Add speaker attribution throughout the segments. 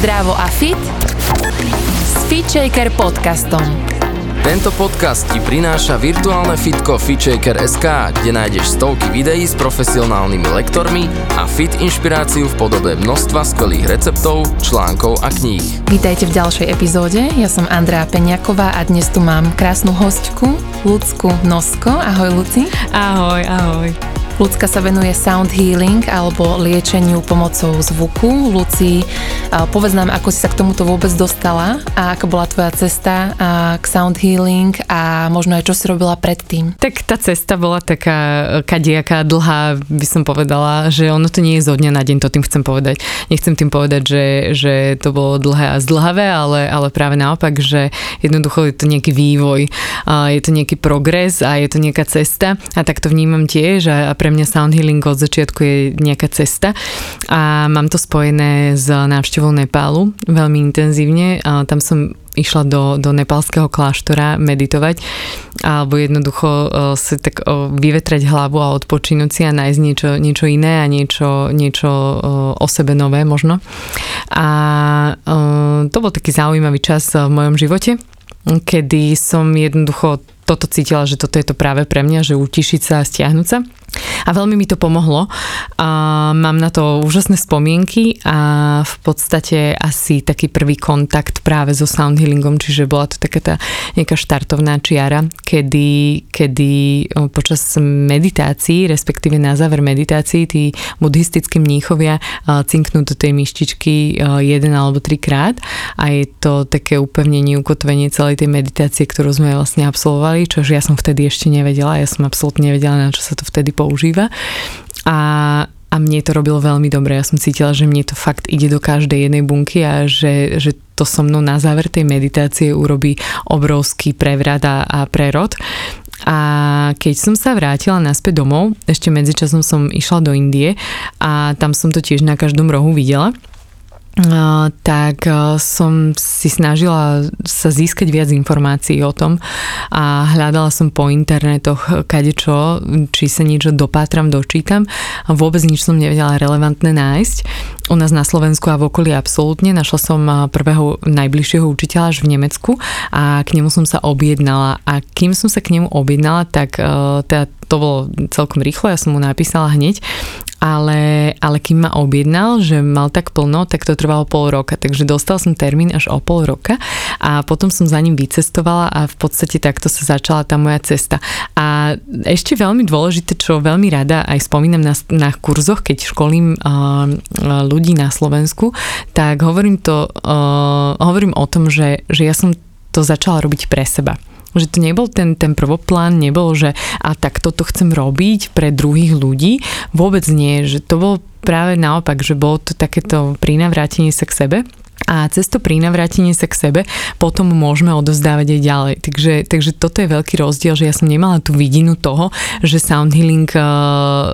Speaker 1: Zdravo a fit s FitShaker podcastom.
Speaker 2: Tento podcast ti prináša virtuálne fitko FitShaker.sk, kde nájdeš stovky videí s profesionálnymi lektormi a fit inšpiráciu v podobe množstva skvelých receptov, článkov a kníh.
Speaker 1: Vítajte v ďalšej epizóde, ja som Andrea Peňaková a dnes tu mám krásnu hostku, Lucku Nosko. Ahoj Luci.
Speaker 3: Ahoj, ahoj.
Speaker 1: Lucka sa venuje sound healing alebo liečeniu pomocou zvuku. Luci, povedz nám, ako si sa k tomuto vôbec dostala a ako bola tvoja cesta k sound healing a možno aj čo si robila predtým.
Speaker 3: Tak tá cesta bola taká kadiaká dlhá, by som povedala, že ono to nie je zo dňa na deň, to tým chcem povedať. Nechcem tým povedať, že, že to bolo dlhé a zdlhavé, ale, ale práve naopak, že jednoducho je to nejaký vývoj, je to nejaký progres a je to nejaká cesta a tak to vnímam tiež a pre mňa sound healing od začiatku je nejaká cesta a mám to spojené s návštevou Nepálu veľmi intenzívne. A tam som išla do, do nepálskeho kláštora meditovať alebo jednoducho uh, si tak uh, vyvetrať hlavu a odpočinúť si a nájsť niečo, niečo iné a niečo, niečo uh, o sebe nové možno. A to bol taký zaujímavý čas v mojom živote, kedy som jednoducho toto cítila, že toto je to práve pre mňa, že utišiť sa a stiahnuť sa. A veľmi mi to pomohlo. A mám na to úžasné spomienky a v podstate asi taký prvý kontakt práve so sound healingom, čiže bola to taká tá nejaká štartovná čiara, kedy, kedy počas meditácií, respektíve na záver meditácií, tí buddhistickí mníchovia cinknú do tej myštičky jeden alebo trikrát a je to také upevnenie, ukotvenie celej tej meditácie, ktorú sme vlastne absolvovali, čo ja som vtedy ešte nevedela, ja som absolútne nevedela, na čo sa to vtedy používa. A, a mne to robilo veľmi dobre. Ja som cítila, že mne to fakt ide do každej jednej bunky a že, že to so mnou na záver tej meditácie urobí obrovský prevrat a, a prerod. A keď som sa vrátila naspäť domov, ešte medzičasom som išla do Indie a tam som to tiež na každom rohu videla tak som si snažila sa získať viac informácií o tom a hľadala som po internetoch kadečo, či sa niečo dopátram, dočítam a vôbec nič som nevedela relevantné nájsť. U nás na Slovensku a v okolí absolútne. Našla som prvého najbližšieho učiteľa až v Nemecku a k nemu som sa objednala a kým som sa k nemu objednala, tak teda to bolo celkom rýchlo, ja som mu napísala hneď ale, ale kým ma objednal, že mal tak plno, tak to trvalo pol roka, takže dostal som termín až o pol roka a potom som za ním vycestovala a v podstate takto sa začala tá moja cesta. A ešte veľmi dôležité, čo veľmi rada aj spomínam na, na kurzoch, keď školím uh, ľudí na Slovensku, tak hovorím to, uh, hovorím o tom, že, že ja som to začala robiť pre seba. Že to nebol ten, ten prvoplán, nebolo, že a tak toto chcem robiť pre druhých ľudí. Vôbec nie, že to bolo práve naopak, že bolo to takéto prinavrátenie sa k sebe a cez to prinavrátenie sa k sebe potom môžeme odozdávať aj ďalej. Takže, takže toto je veľký rozdiel, že ja som nemala tú vidinu toho, že sound healing uh,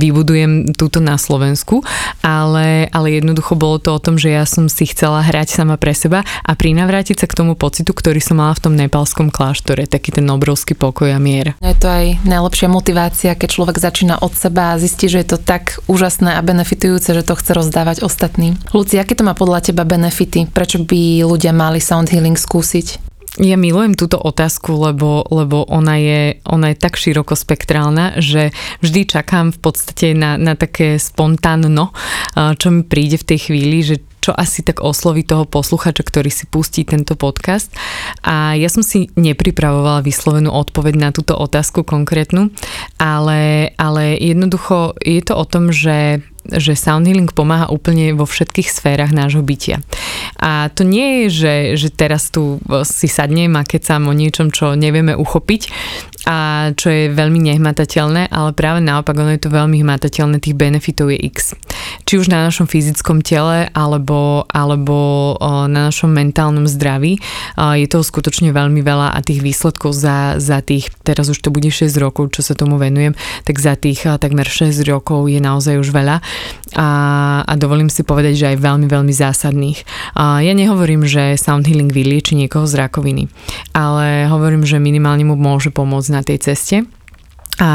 Speaker 3: vybudujem túto na Slovensku, ale, ale jednoducho bolo to o tom, že ja som si chcela hrať sama pre seba a prinavrátiť sa k tomu pocitu, ktorý som mala v tom nepalskom kláštore, taký ten obrovský pokoj a mier.
Speaker 1: Je to aj najlepšia motivácia, keď človek začína od seba a zistí, že je to tak úžasné a benefitujúce, že to chce rozdávať ostatným. Luci, aké to má podľa teba benefity? Prečo by ľudia mali sound healing skúsiť?
Speaker 3: Ja milujem túto otázku, lebo, lebo ona, je, ona je tak širokospektrálna, že vždy čakám v podstate na, na také spontánno, čo mi príde v tej chvíli, že čo asi tak osloví toho posluchača, ktorý si pustí tento podcast. A ja som si nepripravovala vyslovenú odpoveď na túto otázku konkrétnu, ale, ale jednoducho je to o tom, že že sound healing pomáha úplne vo všetkých sférach nášho bytia. A to nie je, že, že teraz tu si sadnem a kecam o niečom, čo nevieme uchopiť a čo je veľmi nehmatateľné, ale práve naopak ono je to veľmi hmatateľné, tých benefitov je x. Či už na našom fyzickom tele, alebo, alebo na našom mentálnom zdraví. Je toho skutočne veľmi veľa a tých výsledkov za, za tých, teraz už to bude 6 rokov, čo sa tomu venujem, tak za tých takmer 6 rokov je naozaj už veľa a, a dovolím si povedať, že aj veľmi, veľmi zásadných. Ja nehovorím, že sound healing vylieči niekoho z rakoviny, ale hovorím, že minimálne mu môže pomôcť na tej ceste a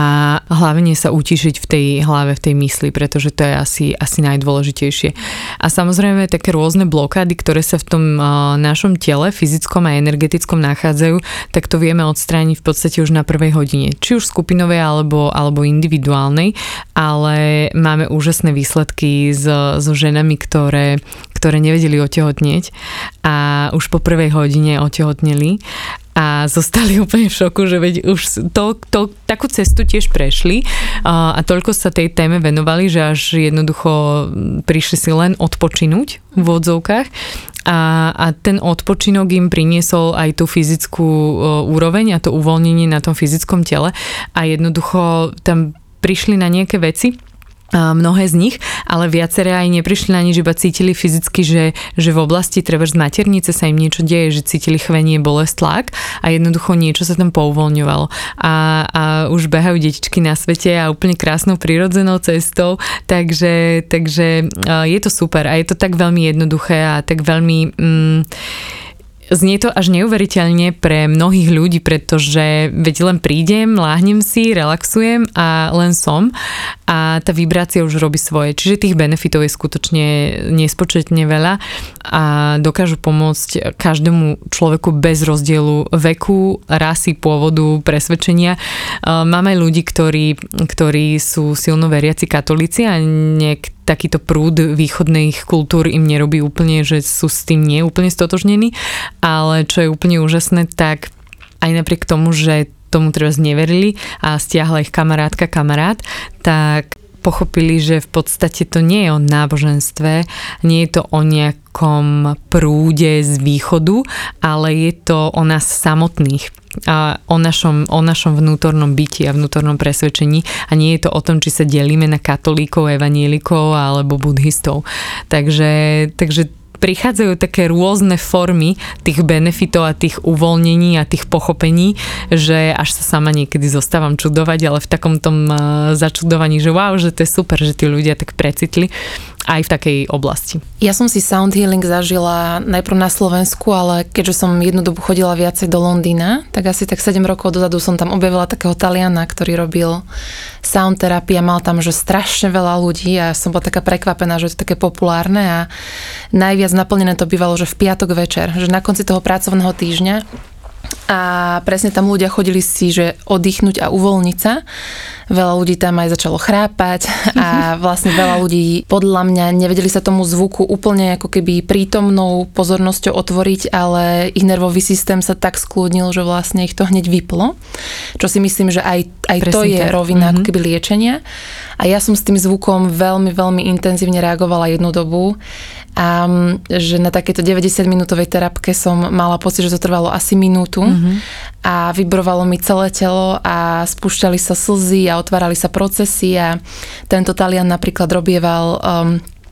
Speaker 3: hlavne sa utišiť v tej hlave, v tej mysli, pretože to je asi, asi najdôležitejšie. A samozrejme také rôzne blokády, ktoré sa v tom uh, našom tele, fyzickom a energetickom nachádzajú, tak to vieme odstrániť v podstate už na prvej hodine. Či už skupinovej alebo, alebo individuálnej, ale máme úžasné výsledky so, so ženami, ktoré, ktoré nevedeli otehotnieť a už po prvej hodine otehotneli a zostali úplne v šoku, že veď už to, to, takú cestu tiež prešli a, a toľko sa tej téme venovali, že až jednoducho prišli si len odpočinúť v odzovkách. A, a ten odpočinok im priniesol aj tú fyzickú úroveň a to uvoľnenie na tom fyzickom tele. A jednoducho tam prišli na nejaké veci, mnohé z nich, ale viaceré aj neprišli na nič, iba cítili fyzicky, že, že v oblasti treba z maternice sa im niečo deje, že cítili chvenie, bolesť, tlak a jednoducho niečo sa tam pouvoľňovalo. A, a už behajú detičky na svete a úplne krásnou prirodzenou cestou, takže, takže je to super a je to tak veľmi jednoduché a tak veľmi... Mm, Znie to až neuveriteľne pre mnohých ľudí, pretože veď len prídem, láhnem si, relaxujem a len som a tá vibrácia už robí svoje. Čiže tých benefitov je skutočne nespočetne veľa a dokážu pomôcť každému človeku bez rozdielu veku, rasy, pôvodu, presvedčenia. Máme ľudí, ktorí, ktorí sú silno veriaci katolíci a niek takýto prúd východných kultúr im nerobí úplne, že sú s tým nie úplne stotožnení, ale čo je úplne úžasné, tak aj napriek tomu, že tomu teraz neverili a stiahla ich kamarátka, kamarát, tak pochopili, že v podstate to nie je o náboženstve, nie je to o nejakom prúde z východu, ale je to o nás samotných a o našom, o našom vnútornom byti a vnútornom presvedčení a nie je to o tom, či sa delíme na katolíkov, evanielikov alebo buddhistov. Takže, takže prichádzajú také rôzne formy tých benefitov a tých uvoľnení a tých pochopení, že až sa sama niekedy zostávam čudovať, ale v takom tom eh, začudovaní, že wow, že to je super, že tí ľudia tak precitli aj v takej oblasti.
Speaker 1: Ja som si sound healing zažila najprv na Slovensku, ale keďže som jednu dobu chodila viacej do Londýna, tak asi tak 7 rokov dozadu som tam objavila takého Taliana, ktorý robil sound terapia, mal tam, že strašne veľa ľudí a som bola taká prekvapená, že je to také populárne a najviac naplnené to bývalo, že v piatok večer, že na konci toho pracovného týždňa a presne tam ľudia chodili si, že oddychnúť a uvoľniť sa. Veľa ľudí tam aj začalo chrápať a vlastne veľa ľudí podľa mňa nevedeli sa tomu zvuku úplne ako keby prítomnou pozornosťou otvoriť, ale ich nervový systém sa tak skľudnil, že vlastne ich to hneď vyplo. Čo si myslím, že aj, aj to je tak. rovina mm-hmm. ako keby liečenia. A ja som s tým zvukom veľmi, veľmi intenzívne reagovala jednu dobu a že na takéto 90 minútovej terapke som mala pocit, že to trvalo asi minútu mm-hmm. a vybrovalo mi celé telo a spúšťali sa slzy a otvárali sa procesy a tento Talian napríklad robieval um,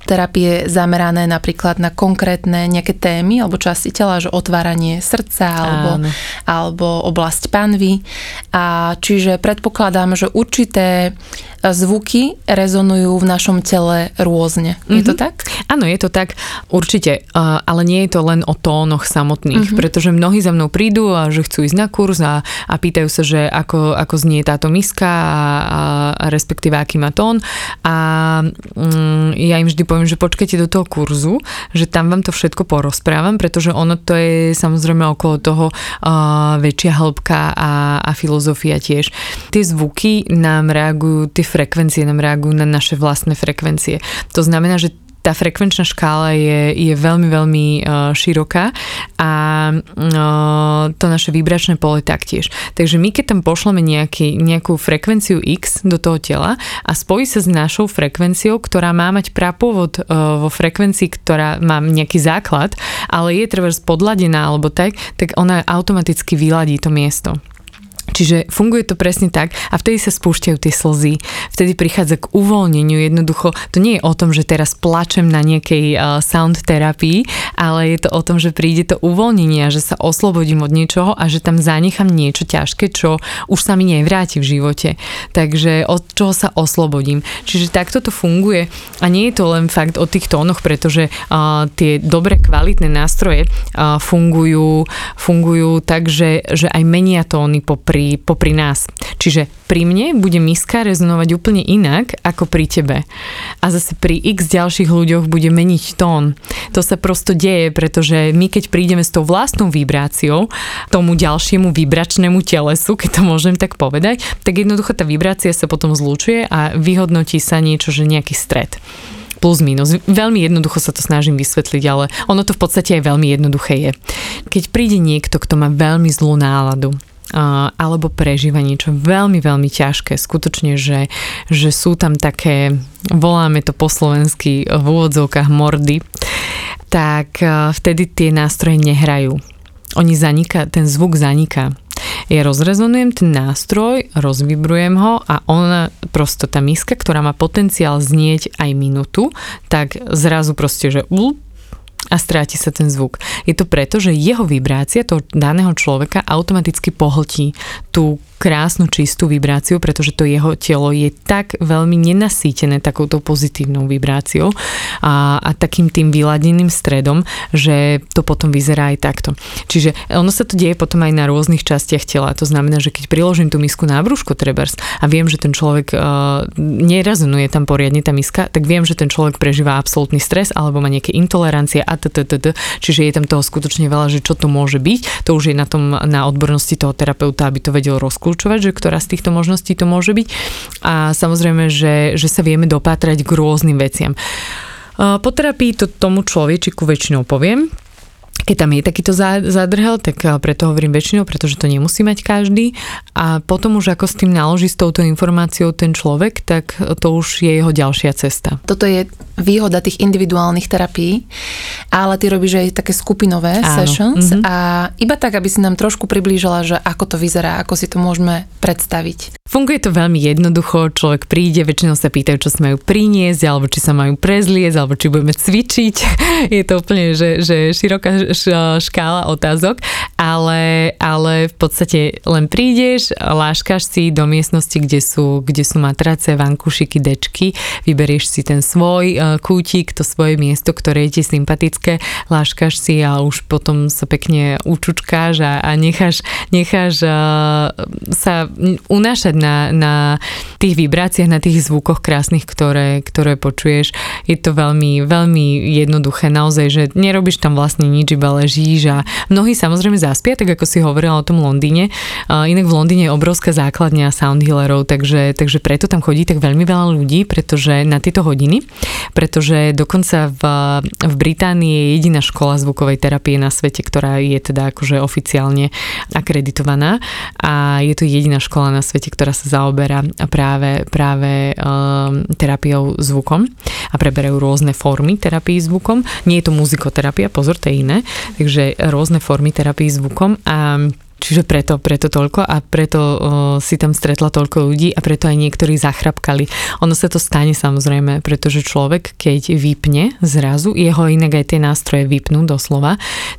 Speaker 1: terapie zamerané napríklad na konkrétne nejaké témy alebo časti tela, že otváranie srdca alebo, alebo oblasť panvy. A čiže predpokladám, že určité zvuky rezonujú v našom tele rôzne. Je mm-hmm. to mhm. tak?
Speaker 3: Áno, je to tak, určite, ale nie je to len o tónoch samotných, mm-hmm. pretože mnohí za mnou prídu a že chcú ísť na kurz a, a pýtajú sa, že ako, ako znie táto miska a, a, a respektíve aký má tón a mm, ja im vždy poviem, že počkajte do toho kurzu, že tam vám to všetko porozprávam, pretože ono to je samozrejme okolo toho uh, väčšia hĺbka a, a filozofia tiež. Tie zvuky nám reagujú, tie frekvencie nám reagujú na naše vlastné frekvencie. To znamená, že tá frekvenčná škála je, je veľmi, veľmi uh, široká a uh, to naše vibračné pole taktiež. Takže my keď tam pošleme nejaký, nejakú frekvenciu X do toho tela a spojí sa s našou frekvenciou, ktorá má mať prapôvod uh, vo frekvencii, ktorá má nejaký základ, ale je treba podladená alebo tak, tak ona automaticky vyladí to miesto. Čiže funguje to presne tak a vtedy sa spúšťajú tie slzy, vtedy prichádza k uvoľneniu, jednoducho to nie je o tom, že teraz plačem na nejakej uh, sound terapii, ale je to o tom, že príde to uvoľnenie a že sa oslobodím od niečoho a že tam zanechám niečo ťažké, čo už sa mi nevráti v živote. Takže od čoho sa oslobodím. Čiže takto to funguje a nie je to len fakt o tých tónoch, pretože uh, tie dobre kvalitné nástroje uh, fungujú, fungujú tak, že, že aj menia tóny popri popri, nás. Čiže pri mne bude miska rezonovať úplne inak ako pri tebe. A zase pri x ďalších ľuďoch bude meniť tón. To sa prosto deje, pretože my keď prídeme s tou vlastnou vibráciou tomu ďalšiemu vibračnému telesu, keď to môžem tak povedať, tak jednoducho tá vibrácia sa potom zlúčuje a vyhodnotí sa niečo, že nejaký stred plus minus. Veľmi jednoducho sa to snažím vysvetliť, ale ono to v podstate aj veľmi jednoduché je. Keď príde niekto, kto má veľmi zlú náladu, alebo prežíva niečo veľmi, veľmi ťažké. Skutočne, že, že sú tam také, voláme to po slovensky v úvodzovkách mordy, tak vtedy tie nástroje nehrajú. Oni zanika, ten zvuk zaniká ja rozrezonujem ten nástroj, rozvibrujem ho a ona, prosto tá miska, ktorá má potenciál znieť aj minútu, tak zrazu proste, že a stráti sa ten zvuk. Je to preto, že jeho vibrácia toho daného človeka automaticky pohltí tú krásnu čistú vibráciu, pretože to jeho telo je tak veľmi nenasýtené takouto pozitívnou vibráciou a, a takým tým vyladeným stredom, že to potom vyzerá aj takto. Čiže ono sa to deje potom aj na rôznych častiach tela. To znamená, že keď priložím tú misku na brúško trebárs a viem, že ten človek uh, nerezonuje tam poriadne tá miska, tak viem, že ten človek prežíva absolútny stres alebo má nejaké intolerancie a ttt. Čiže je tam toho skutočne veľa, že čo to môže byť. To už je na tom na odbornosti toho terapeuta, aby to vedel rozkúšať rozklúčovať, že ktorá z týchto možností to môže byť. A samozrejme, že, že sa vieme dopátrať k rôznym veciam. Po terapii to tomu človečiku väčšinou poviem, keď tam je takýto zádrhel, tak preto hovorím väčšinou, pretože to nemusí mať každý. A potom už ako s tým naloží s touto informáciou ten človek, tak to už je jeho ďalšia cesta.
Speaker 1: Toto je výhoda tých individuálnych terapií, ale ty robíš aj také skupinové Áno. sessions mm-hmm. a iba tak, aby si nám trošku priblížila, že ako to vyzerá, ako si to môžeme predstaviť.
Speaker 3: Funguje to veľmi jednoducho, človek príde, väčšinou sa pýtajú, čo sa majú priniesť, alebo či sa majú prezliecť, alebo či budeme cvičiť. Je to úplne, že, že široká škála otázok, ale, ale v podstate len prídeš, láškaš si do miestnosti, kde sú, kde sú matrace, vankušiky, dečky, vyberieš si ten svoj e, kútik, to svoje miesto, ktoré je ti sympatické, láškaš si a už potom sa pekne učučkáš a, a necháš, necháš sa unášať na, na tých vibráciách, na tých zvukoch krásnych, ktoré, ktoré počuješ. Je to veľmi, veľmi jednoduché naozaj, že nerobíš tam vlastne nič, iba ležíš a mnohí samozrejme zaspia, tak ako si hovorila o tom Londýne. Inak v Londýne je obrovská základňa sound healerov, takže, takže preto tam chodí tak veľmi veľa ľudí, pretože na tieto hodiny, pretože dokonca v, v Británii je jediná škola zvukovej terapie na svete, ktorá je teda akože oficiálne akreditovaná a je to jediná škola na svete, ktorá sa zaoberá práve, práve um, terapiou zvukom a preberajú rôzne formy terapii zvukom. Nie je to muzikoterapia, pozor, to je iné. Takže rôzne formy terapii zvukom a Čiže preto, preto toľko a preto o, si tam stretla toľko ľudí a preto aj niektorí zachrapkali. Ono sa to stane samozrejme, pretože človek, keď vypne zrazu, jeho inak aj tie nástroje vypnú doslova,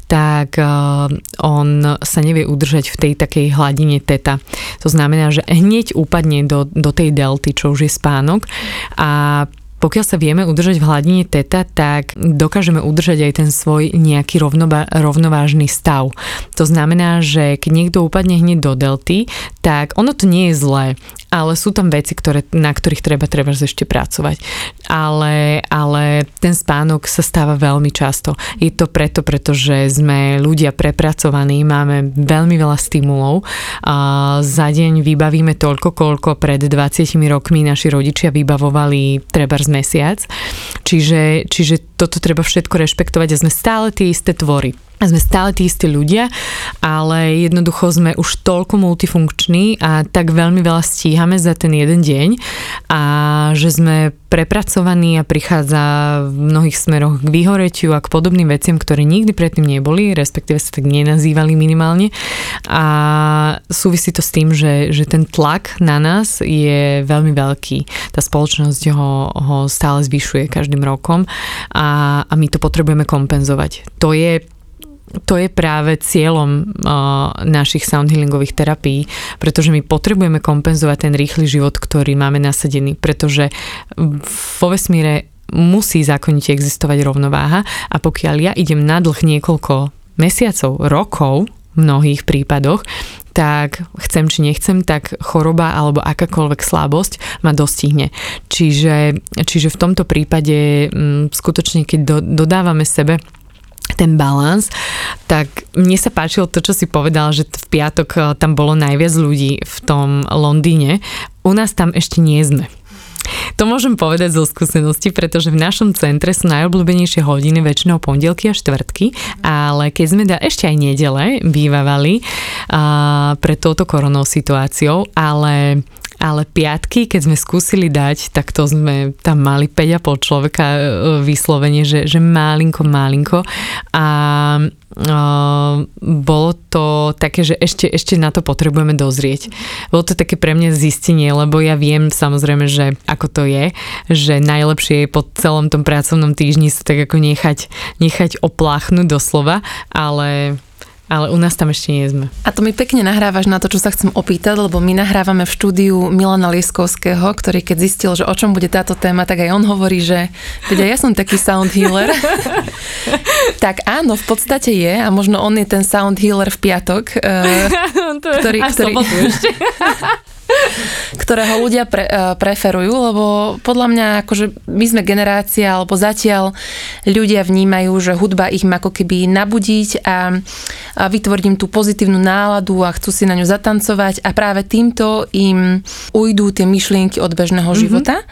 Speaker 3: tak o, on sa nevie udržať v tej takej hladine teta. To znamená, že hneď upadne do, do tej delty, čo už je spánok a pokiaľ sa vieme udržať v hladine teta, tak dokážeme udržať aj ten svoj nejaký rovnoba, rovnovážny stav. To znamená, že keď niekto upadne hneď do delty, tak ono to nie je zlé, ale sú tam veci, ktoré, na ktorých treba treba ešte pracovať. Ale, ale ten spánok sa stáva veľmi často. Je to preto, pretože sme ľudia prepracovaní, máme veľmi veľa stimulov. A za deň vybavíme toľko, koľko pred 20 rokmi naši rodičia vybavovali treba mesiac. Čiže, čiže toto treba všetko rešpektovať a sme stále tie isté tvory. A sme stále tí istí ľudia, ale jednoducho sme už toľko multifunkční a tak veľmi veľa stíhame za ten jeden deň a že sme prepracovaní a prichádza v mnohých smeroch k vyhoretiu a k podobným veciam, ktoré nikdy predtým neboli, respektíve sa tak nenazývali minimálne. A súvisí to s tým, že, že ten tlak na nás je veľmi veľký. Tá spoločnosť ho, ho stále zvyšuje každým rokom a, a my to potrebujeme kompenzovať. To je to je práve cieľom uh, našich sound healingových terapií, pretože my potrebujeme kompenzovať ten rýchly život, ktorý máme nasadený, pretože vo vesmíre musí zákonite existovať rovnováha a pokiaľ ja idem na dlh niekoľko mesiacov, rokov, v mnohých prípadoch, tak chcem či nechcem, tak choroba alebo akákoľvek slabosť ma dostihne. Čiže, čiže v tomto prípade m, mm, skutočne, keď do, dodávame sebe ten balans, tak mne sa páčilo to, čo si povedal, že v piatok eh, tam bolo najviac ľudí v tom Londýne. U nás tam ešte nie sme. To môžem povedať zo skúsenosti, pretože v našom centre sú najobľúbenejšie hodiny väčšinou pondelky a štvrtky, ale keď sme da ešte aj nedele bývavali uh, pred touto koronou situáciou, ale ale piatky, keď sme skúsili dať, tak to sme tam mali 5,5 človeka e, vyslovene, že, že malinko, malinko a Uh, bolo to také, že ešte, ešte na to potrebujeme dozrieť. Bolo to také pre mňa zistenie, lebo ja viem samozrejme, že ako to je, že najlepšie je po celom tom pracovnom týždni sa tak ako nechať, nechať opláchnuť doslova, ale ale u nás tam ešte nie sme.
Speaker 1: A to mi pekne nahrávaš na to, čo sa chcem opýtať, lebo my nahrávame v štúdiu Milana Lieskovského, ktorý keď zistil, že o čom bude táto téma, tak aj on hovorí, že teda ja som taký sound healer. tak áno, v podstate je a možno on je ten sound healer v piatok, uh, ktorý, ktorý, ktorého ľudia pre, uh, preferujú, lebo podľa mňa akože my sme generácia, alebo zatiaľ ľudia vnímajú, že hudba ich má ako keby nabudiť a, a vytvoriť im tú pozitívnu náladu a chcú si na ňu zatancovať a práve týmto im ujdú tie myšlienky od bežného mm-hmm. života,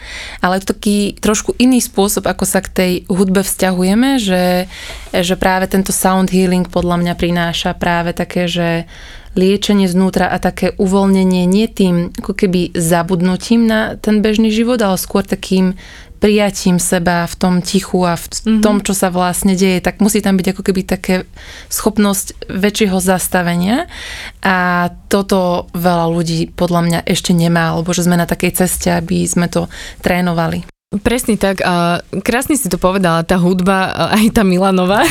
Speaker 1: ale taký trošku iný spôsob, ako sa k tej hudbe vzťahujeme, že, že práve tento sound healing podľa mňa prináša práve také, že liečenie znútra a také uvoľnenie nie tým ako keby zabudnutím na ten bežný život, ale skôr takým prijatím seba v tom tichu a v mm-hmm. tom, čo sa vlastne deje, tak musí tam byť ako keby také schopnosť väčšieho zastavenia a toto veľa ľudí podľa mňa ešte nemá, alebo že sme na takej ceste, aby sme to trénovali.
Speaker 3: Presne tak a krásne si to povedala, tá hudba, aj tá Milanová,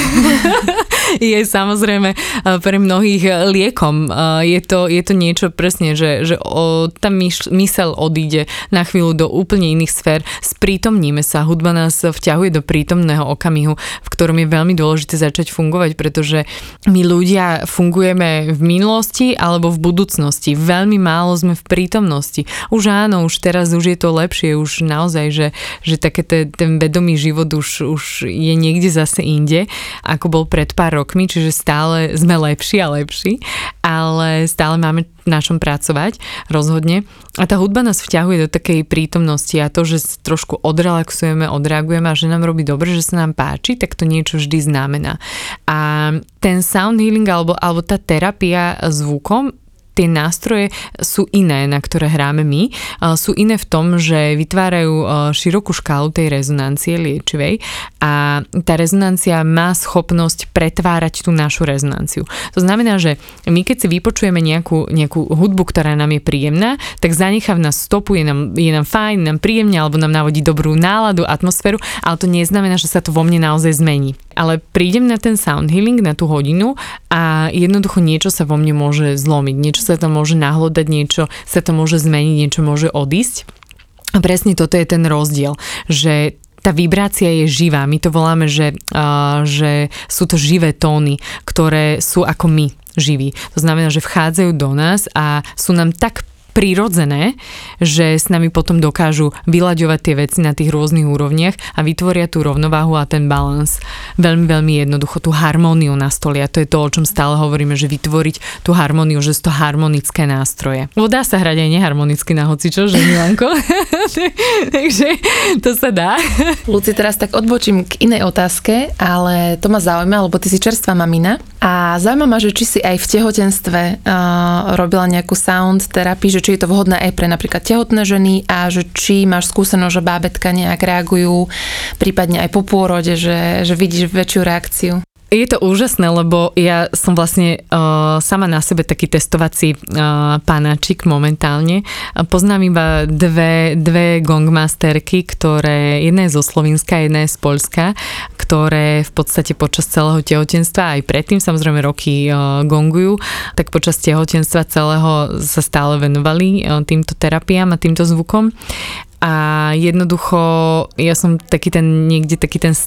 Speaker 3: je samozrejme pre mnohých liekom. Je to, je to niečo presne, že, že o, tá myš, mysel odíde na chvíľu do úplne iných sfér. Sprítomníme sa, hudba nás vťahuje do prítomného okamihu, v ktorom je veľmi dôležité začať fungovať, pretože my ľudia fungujeme v minulosti alebo v budúcnosti. Veľmi málo sme v prítomnosti. Už áno, už teraz už je to lepšie, už naozaj, že že také te, ten vedomý život už, už je niekde zase inde, ako bol pred pár rokmi, čiže stále sme lepší a lepší, ale stále máme na čom pracovať, rozhodne. A tá hudba nás vťahuje do takej prítomnosti a to, že trošku odrelaxujeme, odreagujeme a že nám robí dobre, že sa nám páči, tak to niečo vždy znamená. A ten sound healing alebo, alebo tá terapia zvukom tie nástroje sú iné, na ktoré hráme my. Sú iné v tom, že vytvárajú širokú škálu tej rezonancie liečivej a tá rezonancia má schopnosť pretvárať tú našu rezonanciu. To znamená, že my keď si vypočujeme nejakú, nejakú hudbu, ktorá nám je príjemná, tak zanechá v nás stopu, je nám, je nám fajn, nám príjemne alebo nám navodí dobrú náladu, atmosféru, ale to neznamená, že sa to vo mne naozaj zmení. Ale prídem na ten sound healing, na tú hodinu a jednoducho niečo sa vo mne môže zlomiť, niečo sa to môže nahlodať, niečo sa to môže zmeniť, niečo môže odísť. A presne toto je ten rozdiel, že tá vibrácia je živá. My to voláme, že, uh, že sú to živé tóny, ktoré sú ako my živí. To znamená, že vchádzajú do nás a sú nám tak prirodzené, že s nami potom dokážu vyľaďovať tie veci na tých rôznych úrovniach a vytvoria tú rovnováhu a ten balans. Veľmi, veľmi jednoducho tú harmóniu nastolia. To je to, o čom stále hovoríme, že vytvoriť tú harmóniu, že sú to harmonické nástroje. Lebo sa hrať aj neharmonicky na hocičo, že Milanko? Takže to sa dá.
Speaker 1: Luci, teraz tak odbočím k inej otázke, ale to ma zaujíma, lebo ty si čerstvá mamina a zaujíma ma, že či si aj v tehotenstve uh, robila nejakú sound terapii, že či je to vhodné aj pre napríklad tehotné ženy a že či máš skúsenosť, že bábetka nejak reagujú, prípadne aj po pôrode, že, že vidíš väčšiu reakciu.
Speaker 3: Je to úžasné, lebo ja som vlastne uh, sama na sebe taký testovací uh, panáčik momentálne. Poznám iba dve, dve gongmasterky, ktoré, jedna je zo Slovenska, jedna je z Polska, ktoré v podstate počas celého tehotenstva, aj predtým samozrejme roky uh, gongujú, tak počas tehotenstva celého sa stále venovali uh, týmto terapiám a týmto zvukom. A jednoducho ja som taký ten, niekde taký ten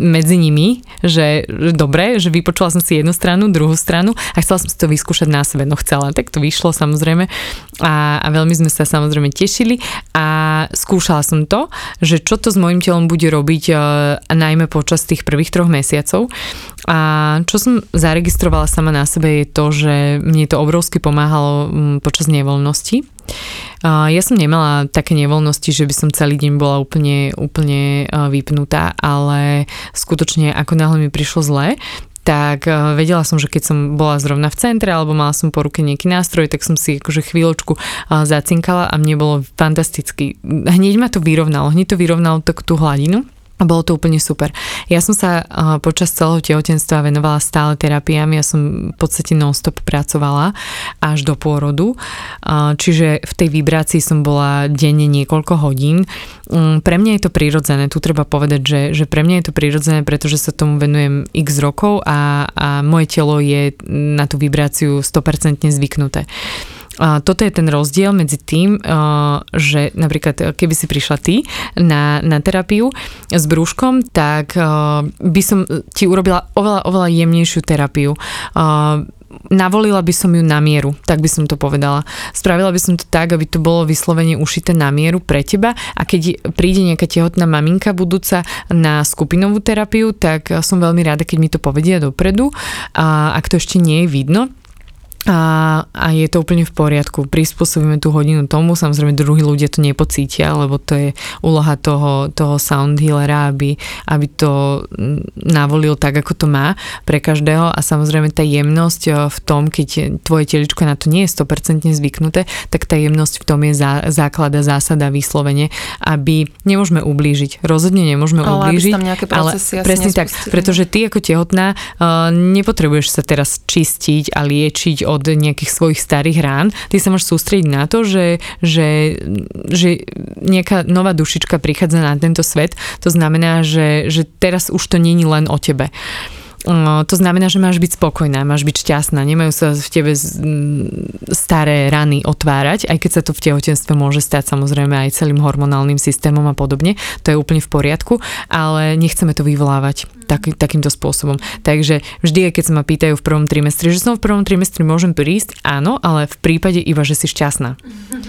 Speaker 3: medzi nimi, že, že dobre, že vypočula som si jednu stranu, druhú stranu a chcela som si to vyskúšať na sebe, no chcela, tak to vyšlo samozrejme. A, a veľmi sme sa samozrejme tešili a skúšala som to, že čo to s mojim telom bude robiť uh, najmä počas tých prvých troch mesiacov. A čo som zaregistrovala sama na sebe je to, že mne to obrovsky pomáhalo počas nevoľnosti ja som nemala také nevoľnosti, že by som celý deň bola úplne, úplne vypnutá, ale skutočne ako náhle mi prišlo zle, tak vedela som, že keď som bola zrovna v centre alebo mala som po ruke nejaký nástroj, tak som si akože chvíľočku zacinkala a mne bolo fantasticky. Hneď ma to vyrovnalo, hneď to vyrovnalo tak tú hladinu bolo to úplne super. Ja som sa počas celého tehotenstva venovala stále terapiám, ja som v podstate non-stop pracovala až do pôrodu, čiže v tej vibrácii som bola denne niekoľko hodín. Um, pre mňa je to prirodzené, tu treba povedať, že, že pre mňa je to prirodzené, pretože sa tomu venujem x rokov a, a moje telo je na tú vibráciu 100% zvyknuté. A toto je ten rozdiel medzi tým, že napríklad keby si prišla ty na, na terapiu s brúškom, tak by som ti urobila oveľa, oveľa jemnejšiu terapiu navolila by som ju na mieru, tak by som to povedala. Spravila by som to tak, aby to bolo vyslovene ušité na mieru pre teba a keď príde nejaká tehotná maminka budúca na skupinovú terapiu, tak som veľmi rada, keď mi to povedia dopredu a ak to ešte nie je vidno, a, a je to úplne v poriadku. Prispôsobíme tú hodinu tomu, samozrejme druhí ľudia to nepocítia, lebo to je úloha toho, toho sound healera, aby, aby to navolil tak, ako to má pre každého a samozrejme tá jemnosť e, v tom, keď tvoje teličko na to nie je 100% zvyknuté, tak tá jemnosť v tom je zá, základ a zásada vyslovene, aby nemôžeme ublížiť. Rozhodne nemôžeme
Speaker 1: ale
Speaker 3: ublížiť.
Speaker 1: Tam nejaké procesy
Speaker 3: ale presne tak, pretože ty ako tehotná uh, nepotrebuješ sa teraz čistiť a liečiť od nejakých svojich starých rán, ty sa môžeš sústrediť na to, že, že, že nejaká nová dušička prichádza na tento svet. To znamená, že, že teraz už to není len o tebe. To znamená, že máš byť spokojná, máš byť šťastná, nemajú sa v tebe staré rany otvárať, aj keď sa to v tehotenstve môže stať samozrejme aj celým hormonálnym systémom a podobne, to je úplne v poriadku, ale nechceme to vyvolávať tak, takýmto spôsobom. Takže vždy, keď sa ma pýtajú v prvom trimestri, že som v prvom trimestri môžem prísť, áno, ale v prípade iba, že si šťastná.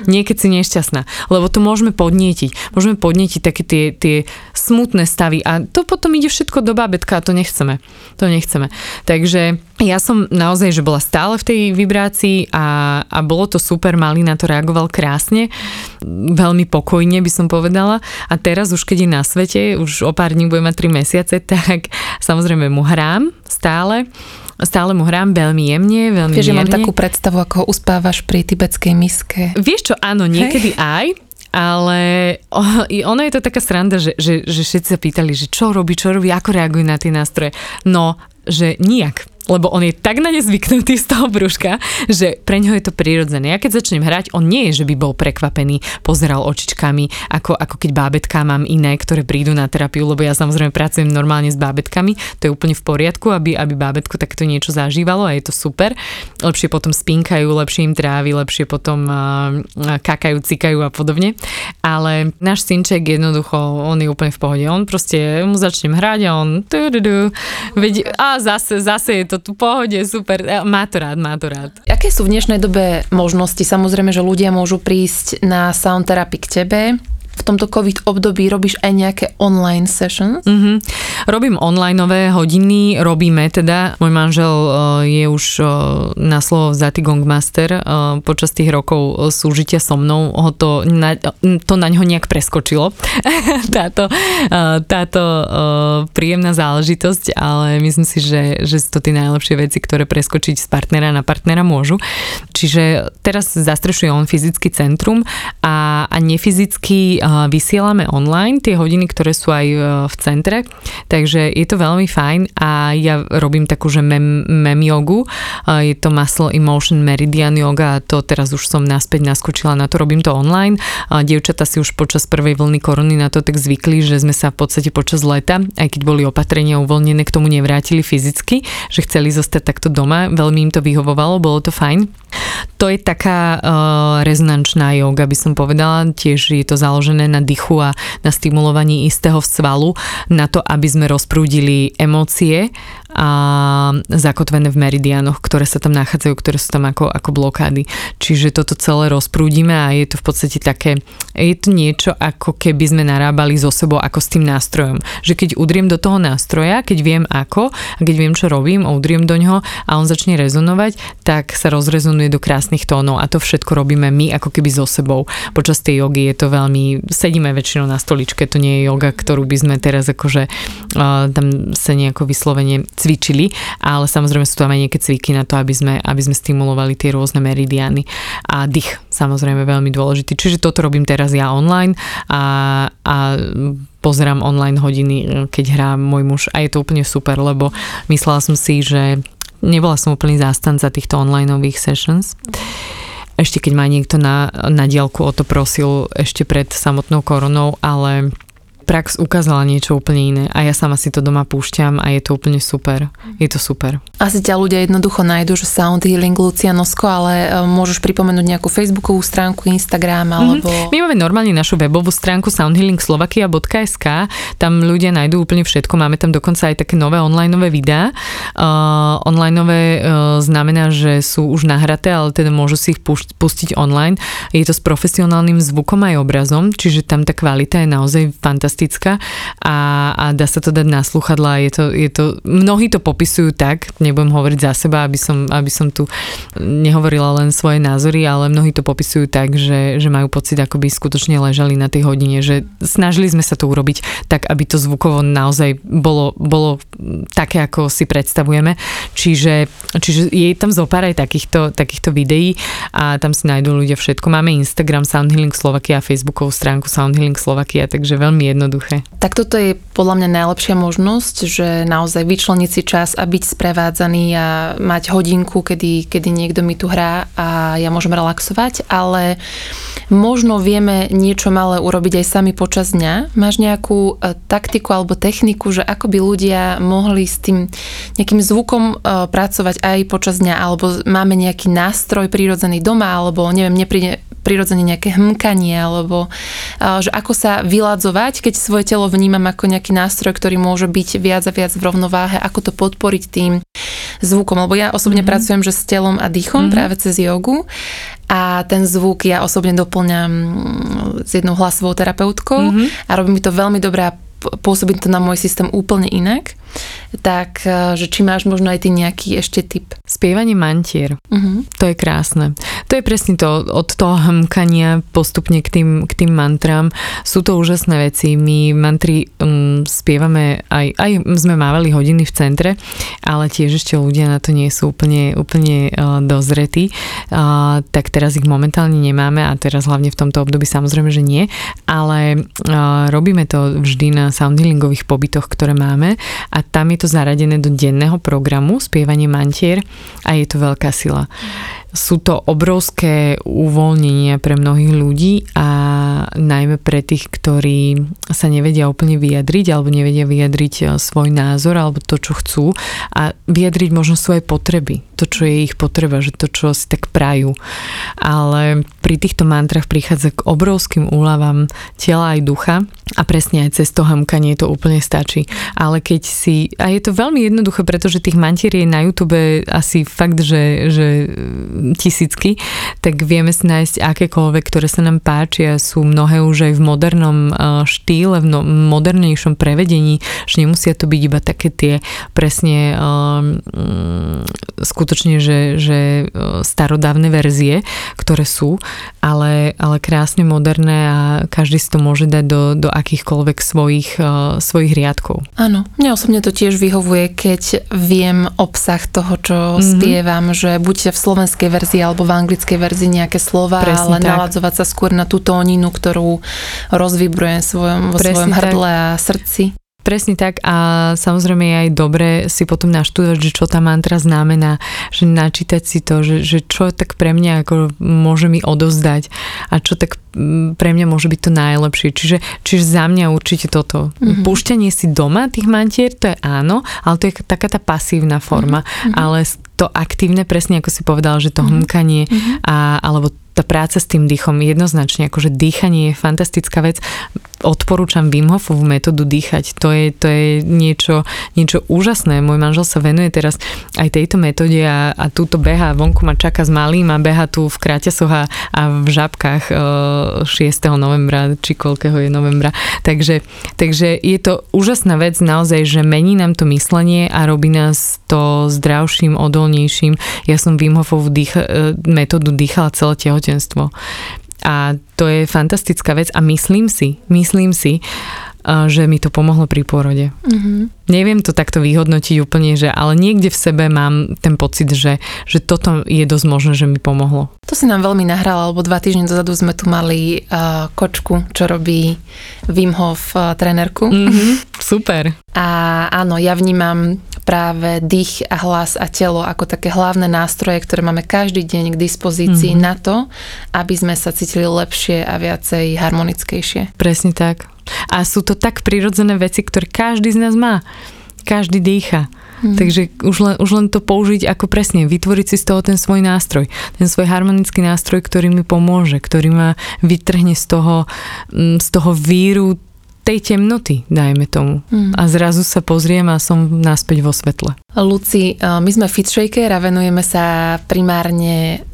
Speaker 3: Nie, keď si nešťastná, lebo to môžeme podnietiť. Môžeme podnietiť také tie, tie smutné stavy. A to potom ide všetko do bábetka a to nechceme. To nechceme. Takže ja som naozaj, že bola stále v tej vibrácii a, a bolo to super, Mali na to reagoval krásne, veľmi pokojne by som povedala. A teraz už keď je na svete, už o pár dní bude mať 3 mesiace, tak samozrejme mu hrám stále stále mu hrám veľmi jemne, veľmi
Speaker 1: Vieš, mám takú predstavu, ako uspávaš pri tibetskej miske.
Speaker 3: Vieš čo, áno, niekedy hey. aj, ale ono je to taká sranda, že, že, že všetci sa pýtali, že čo robí, čo robí, ako reaguje na tie nástroje. No, že nijak lebo on je tak na ne zvyknutý z toho brúška, že pre ňo je to prirodzené. Ja keď začnem hrať, on nie je, že by bol prekvapený, pozeral očičkami, ako, ako keď bábetka mám iné, ktoré prídu na terapiu, lebo ja samozrejme pracujem normálne s bábetkami, to je úplne v poriadku, aby, aby bábetko takéto niečo zažívalo a je to super. Lepšie potom spinkajú, lepšie im trávi, lepšie potom uh, kakajú, cikajú a podobne. Ale náš synček jednoducho, on je úplne v pohode. On proste, mu začnem hrať a on a zase, zase je to tu pohode, super, má to rád, má to rád.
Speaker 1: Aké sú v dnešnej dobe možnosti? Samozrejme, že ľudia môžu prísť na sound therapy k tebe, v tomto COVID období robíš aj nejaké online sessions?
Speaker 3: Mm-hmm. Robím onlineové hodiny, robíme teda. Môj manžel uh, je už uh, na slovo vzatý gongmaster. Uh, počas tých rokov súžitia so mnou ho to na, to na ňo nejak preskočilo. táto táto príjemná záležitosť, ale myslím si, že, že sú to tie najlepšie veci, ktoré preskočiť z partnera na partnera môžu. Čiže teraz zastrešuje on fyzický centrum a, a nefyzicky vysielame online tie hodiny, ktoré sú aj e, v centre, takže je to veľmi fajn. A ja robím takú, že mem, mem jogu, je to Muscle Emotion Meridian yoga. A to teraz už som naspäť naskočila na to, robím to online. Dievčata si už počas prvej vlny korony na to tak zvykli, že sme sa v podstate počas leta, aj keď boli opatrenia uvoľnené, k tomu nevrátili fyzicky, že chceli zostať takto doma, veľmi im to vyhovovalo, bolo to fajn. To je taká uh, rezonančná yoga, by som povedala, tiež je to založené založené na dychu a na stimulovaní istého svalu na to, aby sme rozprúdili emócie a zakotvené v meridiánoch, ktoré sa tam nachádzajú, ktoré sú tam ako, ako blokády. Čiže toto celé rozprúdime a je to v podstate také, je to niečo ako keby sme narábali so sebou ako s tým nástrojom. Že keď udriem do toho nástroja, keď viem ako a keď viem, čo robím a udriem do ňoho a on začne rezonovať, tak sa rozrezonuje do krásnych tónov a to všetko robíme my ako keby so sebou. Počas tej jogy je to veľmi, sedíme väčšinou na stoličke, to nie je yoga, ktorú by sme teraz akože uh, tam sa nejako vyslovene cvičili, ale samozrejme sú tam aj nejaké cviky na to, aby sme, aby sme stimulovali tie rôzne meridiany. A dých samozrejme veľmi dôležitý. Čiže toto robím teraz ja online a, a pozerám online hodiny, keď hrá môj muž a je to úplne super, lebo myslela som si, že nebola som úplný zástanca týchto onlineových sessions ešte keď ma niekto na, na diálku o to prosil ešte pred samotnou koronou, ale prax ukázala niečo úplne iné a ja sama si to doma púšťam a je to úplne super. Je to super.
Speaker 1: Asi ťa ľudia jednoducho nájdu, že Sound Healing Lucia Nosko, ale e, môžeš pripomenúť nejakú facebookovú stránku, Instagram mhm. alebo... Mm-hmm.
Speaker 3: My máme normálne našu webovú stránku soundhealingslovakia.sk tam ľudia nájdú úplne všetko. Máme tam dokonca aj také nové onlineové videá. Uh, onlineové uh, znamená, že sú už nahraté, ale teda môžu si ich pustiť online. Je to s profesionálnym zvukom aj obrazom, čiže tam tá kvalita je naozaj fantastická fantastická a, a dá sa to dať na sluchadla. Je to, je to, mnohí to popisujú tak, nebudem hovoriť za seba, aby som, aby som tu nehovorila len svoje názory, ale mnohí to popisujú tak, že, že majú pocit, ako by skutočne ležali na tej hodine, že snažili sme sa to urobiť tak, aby to zvukovo naozaj bolo, bolo také, ako si predstavujeme. Čiže, čiže je tam zopár aj takýchto, takýchto videí a tam si nájdú ľudia všetko. Máme Instagram Sound Healing Slovakia a Facebookovú stránku Sound Healing Slovakia, takže veľmi jednoduché jednoduché.
Speaker 1: Tak toto je podľa mňa najlepšia možnosť, že naozaj vyčleniť si čas a byť sprevádzaný a mať hodinku, kedy, kedy niekto mi tu hrá a ja môžem relaxovať, ale možno vieme niečo malé urobiť aj sami počas dňa. Máš nejakú e, taktiku alebo techniku, že ako by ľudia mohli s tým nejakým zvukom e, pracovať aj počas dňa, alebo máme nejaký nástroj prírodzený doma, alebo neviem, nepríde prirodzene nejaké hmkanie, alebo že ako sa vyladzovať, keď svoje telo vnímam ako nejaký nástroj, ktorý môže byť viac a viac v rovnováhe, ako to podporiť tým zvukom, lebo ja osobne mm-hmm. pracujem že s telom a dýchom mm-hmm. práve cez jogu a ten zvuk ja osobne doplňam s jednou hlasovou terapeutkou mm-hmm. a robí mi to veľmi dobré a pôsobí to na môj systém úplne inak tak e, že či máš možno aj ty nejaký ešte typ.
Speaker 3: Spievanie mantier, uh-huh. to je krásne. To je presne to, od toho hmkania postupne k tým, k tým mantrám. Sú to úžasné veci. My mantry um, spievame, aj, aj sme mávali hodiny v centre, ale tiež ešte ľudia na to nie sú úplne, úplne uh, dozretí. Uh, tak teraz ich momentálne nemáme a teraz hlavne v tomto období samozrejme, že nie, ale uh, robíme to vždy na soundhealingových pobytoch, ktoré máme a tam je to zaradené do denného programu spievanie mantier a je to veľká sila. Sú to obrovské uvoľnenia pre mnohých ľudí a najmä pre tých, ktorí sa nevedia úplne vyjadriť alebo nevedia vyjadriť e, svoj názor alebo to, čo chcú a vyjadriť možno svoje potreby, to, čo je ich potreba, že to, čo si tak prajú. Ale pri týchto mantrach prichádza k obrovským úľavám tela aj ducha a presne aj cez to hamkanie to úplne stačí. Ale keď si, a je to veľmi jednoduché, pretože tých mantier je na YouTube asi fakt, že, že tisícky, tak vieme si nájsť akékoľvek, ktoré sa nám páčia. Sú mnohé už aj v modernom e, štýle, v no, modernejšom prevedení, že nemusia to byť iba také tie presne um, skutočne, že, že e, starodávne verzie, ktoré sú, ale, ale krásne moderné a každý si to môže dať do, do akýchkoľvek svojich, uh, svojich riadkov.
Speaker 1: Áno, mne osobne to tiež vyhovuje, keď viem obsah toho, čo mm-hmm. spievam, že buď v slovenskej verzii alebo v anglickej verzii nejaké slova, Presne ale tak. naladzovať sa skôr na tú tóninu, ktorú rozvibrujem svojom, vo Presne svojom hrdle tak. a srdci.
Speaker 3: Presne tak a samozrejme je aj dobre si potom naštudovať, že čo tá mantra znamená, že načítať si to, že, že čo tak pre mňa ako môže mi odovzdať a čo tak pre mňa môže byť to najlepšie. Čiže, čiže za mňa určite toto. Mm-hmm. Púšťanie si doma tých mantier, to je áno, ale to je taká tá pasívna forma. Mm-hmm. Ale to aktívne, presne ako si povedal, že to mm-hmm. hmkanie a, alebo tá práca s tým dýchom jednoznačne, akože dýchanie je fantastická vec. Odporúčam Wim Hofovú metódu dýchať. To je, to je niečo, niečo úžasné. Môj manžel sa venuje teraz aj tejto metóde a, a túto beha vonku ma čaká s malým a beha tu v Kráťasoch a, v Žabkách e, 6. novembra, či koľkého je novembra. Takže, takže je to úžasná vec naozaj, že mení nám to myslenie a robí nás to zdravším, odolnejším. Ja som Wim Hofovú dýcha, e, metódu dýchala celé tehotenstvo. A to je fantastická vec a myslím si, myslím si, že mi to pomohlo pri pôrode. Mm-hmm. Neviem to takto vyhodnotiť úplne, že ale niekde v sebe mám ten pocit, že, že toto je dosť možné, že mi pomohlo.
Speaker 1: To si nám veľmi nahrala, lebo dva týždne dozadu sme tu mali uh, kočku, čo robí Wim Hof uh, trénerku.
Speaker 3: Mm-hmm. Super.
Speaker 1: A áno, ja vnímam práve dých a hlas a telo ako také hlavné nástroje, ktoré máme každý deň k dispozícii mm-hmm. na to, aby sme sa cítili lepšie a viacej harmonickejšie.
Speaker 3: Presne tak. A sú to tak prirodzené veci, ktoré každý z nás má. Každý dýcha. Mm. Takže už len, už len to použiť ako presne, vytvoriť si z toho ten svoj nástroj, ten svoj harmonický nástroj, ktorý mi pomôže, ktorý ma vytrhne z toho, mm, z toho víru tej temnoty, dajme tomu. Mm. A zrazu sa pozriem a som naspäť vo svetle.
Speaker 1: Luci, my sme Fitshaker a venujeme sa primárne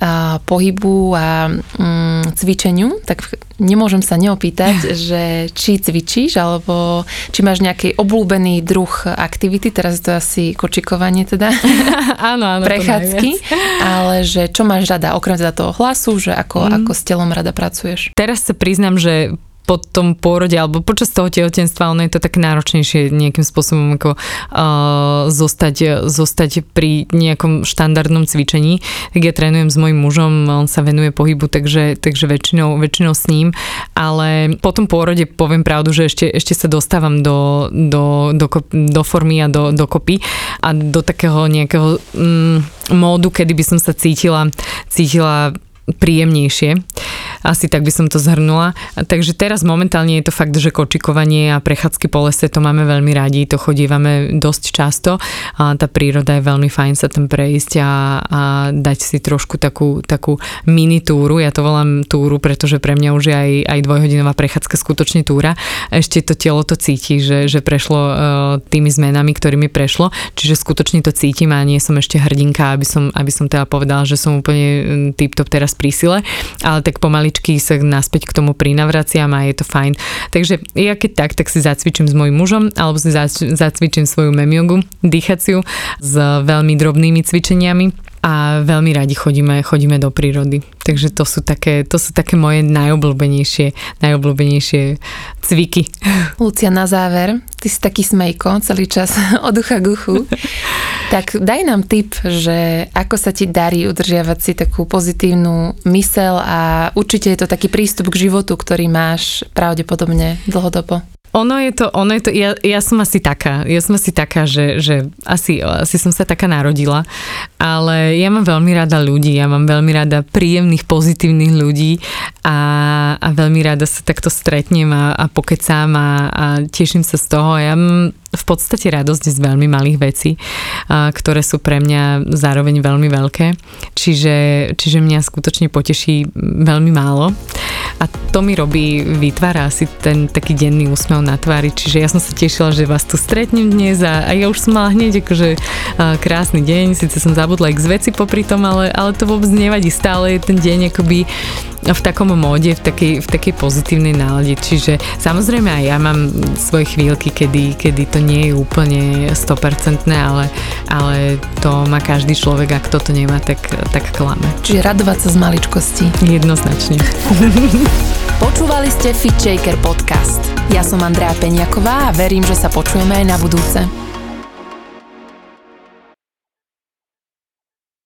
Speaker 1: pohybu a mm, cvičeniu, tak nemôžem sa neopýtať, že či cvičíš, alebo či máš nejaký obľúbený druh aktivity, teraz je to asi kočikovanie teda.
Speaker 3: áno, áno.
Speaker 1: Prechádzky, ale že čo máš rada, okrem teda toho hlasu, že ako, mm. ako s telom rada pracuješ?
Speaker 3: Teraz sa priznam, že po tom pôrode alebo počas toho tehotenstva, ono je to tak náročnejšie nejakým spôsobom ako uh, zostať, zostať pri nejakom štandardnom cvičení. Tak ja trénujem s mojim mužom, on sa venuje pohybu, takže, takže väčšinou, väčšinou s ním, ale po tom pôrode poviem pravdu, že ešte, ešte sa dostávam do, do, do, do formy a do, do kopy a do takého nejakého mm, módu, kedy by som sa cítila, cítila príjemnejšie. Asi tak by som to zhrnula. Takže teraz momentálne je to fakt, že kočikovanie a prechádzky po lese to máme veľmi radi, to chodívame dosť často. A tá príroda je veľmi fajn sa tam prejsť a, a dať si trošku takú, takú mini túru. Ja to volám túru, pretože pre mňa už je aj, aj dvojhodinová prechádzka skutočne túra. Ešte to telo to cíti, že, že prešlo uh, tými zmenami, ktorými prešlo. Čiže skutočne to cítim a nie som ešte hrdinka, aby som, aby som teda povedala, že som úplne tip-top teraz pri sile, ale tak pomaličky sa naspäť k tomu prinavraciam a je to fajn. Takže ja keď tak, tak si zacvičím s mojim mužom alebo si zacvičím svoju memiogu, dýchaciu s veľmi drobnými cvičeniami a veľmi radi chodíme, chodíme do prírody. Takže to sú také, to sú také moje najobľúbenejšie, najobľúbenejšie cviky.
Speaker 1: Lucia, na záver, ty si taký smejko celý čas od ducha k uchu. Tak daj nám tip, že ako sa ti darí udržiavať si takú pozitívnu mysel a určite je to taký prístup k životu, ktorý máš pravdepodobne dlhodobo.
Speaker 3: Ono je to, ono je to, ja, ja som asi taká, ja som asi taká, že, že asi, asi som sa taká narodila, ale ja mám veľmi rada ľudí, ja mám veľmi rada príjemných, pozitívnych ľudí a, a veľmi rada sa takto stretnem a, a pokecám a, a teším sa z toho. Ja mám v podstate radosť z veľmi malých vecí, ktoré sú pre mňa zároveň veľmi veľké. Čiže, čiže mňa skutočne poteší veľmi málo. A to mi robí, vytvára asi ten taký denný úsmev na tvári. Čiže ja som sa tešila, že vás tu stretnem dnes a, a ja už som mala hneď akože krásny deň. Sice som zabudla x veci popri tom, ale, ale to vôbec nevadí. Stále je ten deň akoby v takom móde, v takej, v takej pozitívnej nálade. Čiže samozrejme aj ja mám svoje chvíľky, kedy, kedy to nie je úplne 100%, ale, ale to má každý človek a kto to nemá, tak, tak klame.
Speaker 1: Čiže radovať sa z maličkosti.
Speaker 3: Jednoznačne.
Speaker 1: Počúvali ste Fit Shaker podcast. Ja som Andrea Peňaková a verím, že sa počujeme aj na budúce.